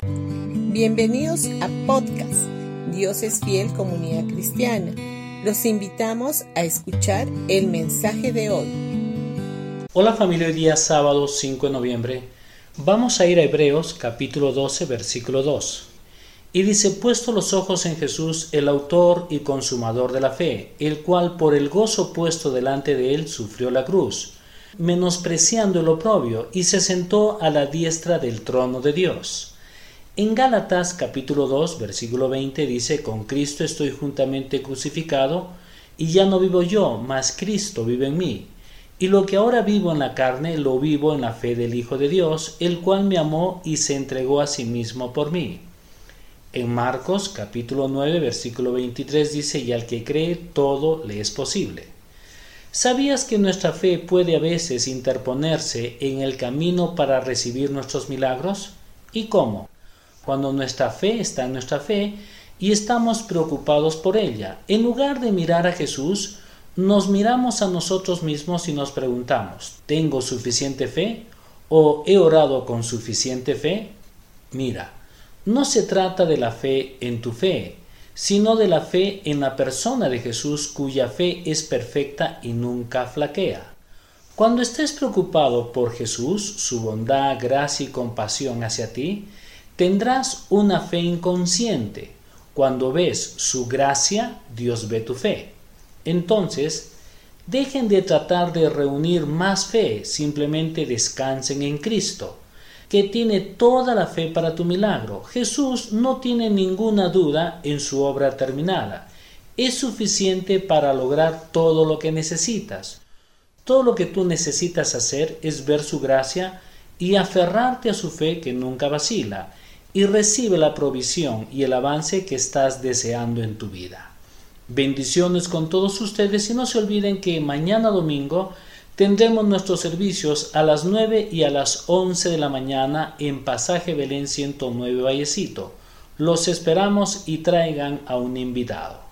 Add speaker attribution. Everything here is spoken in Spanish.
Speaker 1: Bienvenidos a podcast Dios es fiel comunidad cristiana. Los invitamos a escuchar el mensaje de hoy.
Speaker 2: Hola familia, hoy día sábado 5 de noviembre. Vamos a ir a Hebreos capítulo 12 versículo 2. Y dice, puesto los ojos en Jesús, el autor y consumador de la fe, el cual por el gozo puesto delante de él sufrió la cruz, menospreciando el oprobio, y se sentó a la diestra del trono de Dios. En Gálatas capítulo 2 versículo 20 dice, con Cristo estoy juntamente crucificado, y ya no vivo yo, mas Cristo vive en mí. Y lo que ahora vivo en la carne, lo vivo en la fe del Hijo de Dios, el cual me amó y se entregó a sí mismo por mí. En Marcos capítulo 9 versículo 23 dice, y al que cree todo le es posible. ¿Sabías que nuestra fe puede a veces interponerse en el camino para recibir nuestros milagros? ¿Y cómo? Cuando nuestra fe está en nuestra fe y estamos preocupados por ella. En lugar de mirar a Jesús, nos miramos a nosotros mismos y nos preguntamos, ¿tengo suficiente fe? ¿O he orado con suficiente fe? Mira, no se trata de la fe en tu fe, sino de la fe en la persona de Jesús cuya fe es perfecta y nunca flaquea. Cuando estés preocupado por Jesús, su bondad, gracia y compasión hacia ti, tendrás una fe inconsciente. Cuando ves su gracia, Dios ve tu fe. Entonces, dejen de tratar de reunir más fe, simplemente descansen en Cristo que tiene toda la fe para tu milagro. Jesús no tiene ninguna duda en su obra terminada. Es suficiente para lograr todo lo que necesitas. Todo lo que tú necesitas hacer es ver su gracia y aferrarte a su fe que nunca vacila y recibe la provisión y el avance que estás deseando en tu vida. Bendiciones con todos ustedes y no se olviden que mañana domingo Tendremos nuestros servicios a las 9 y a las 11 de la mañana en Pasaje Belén 109 Vallecito. Los esperamos y traigan a un invitado.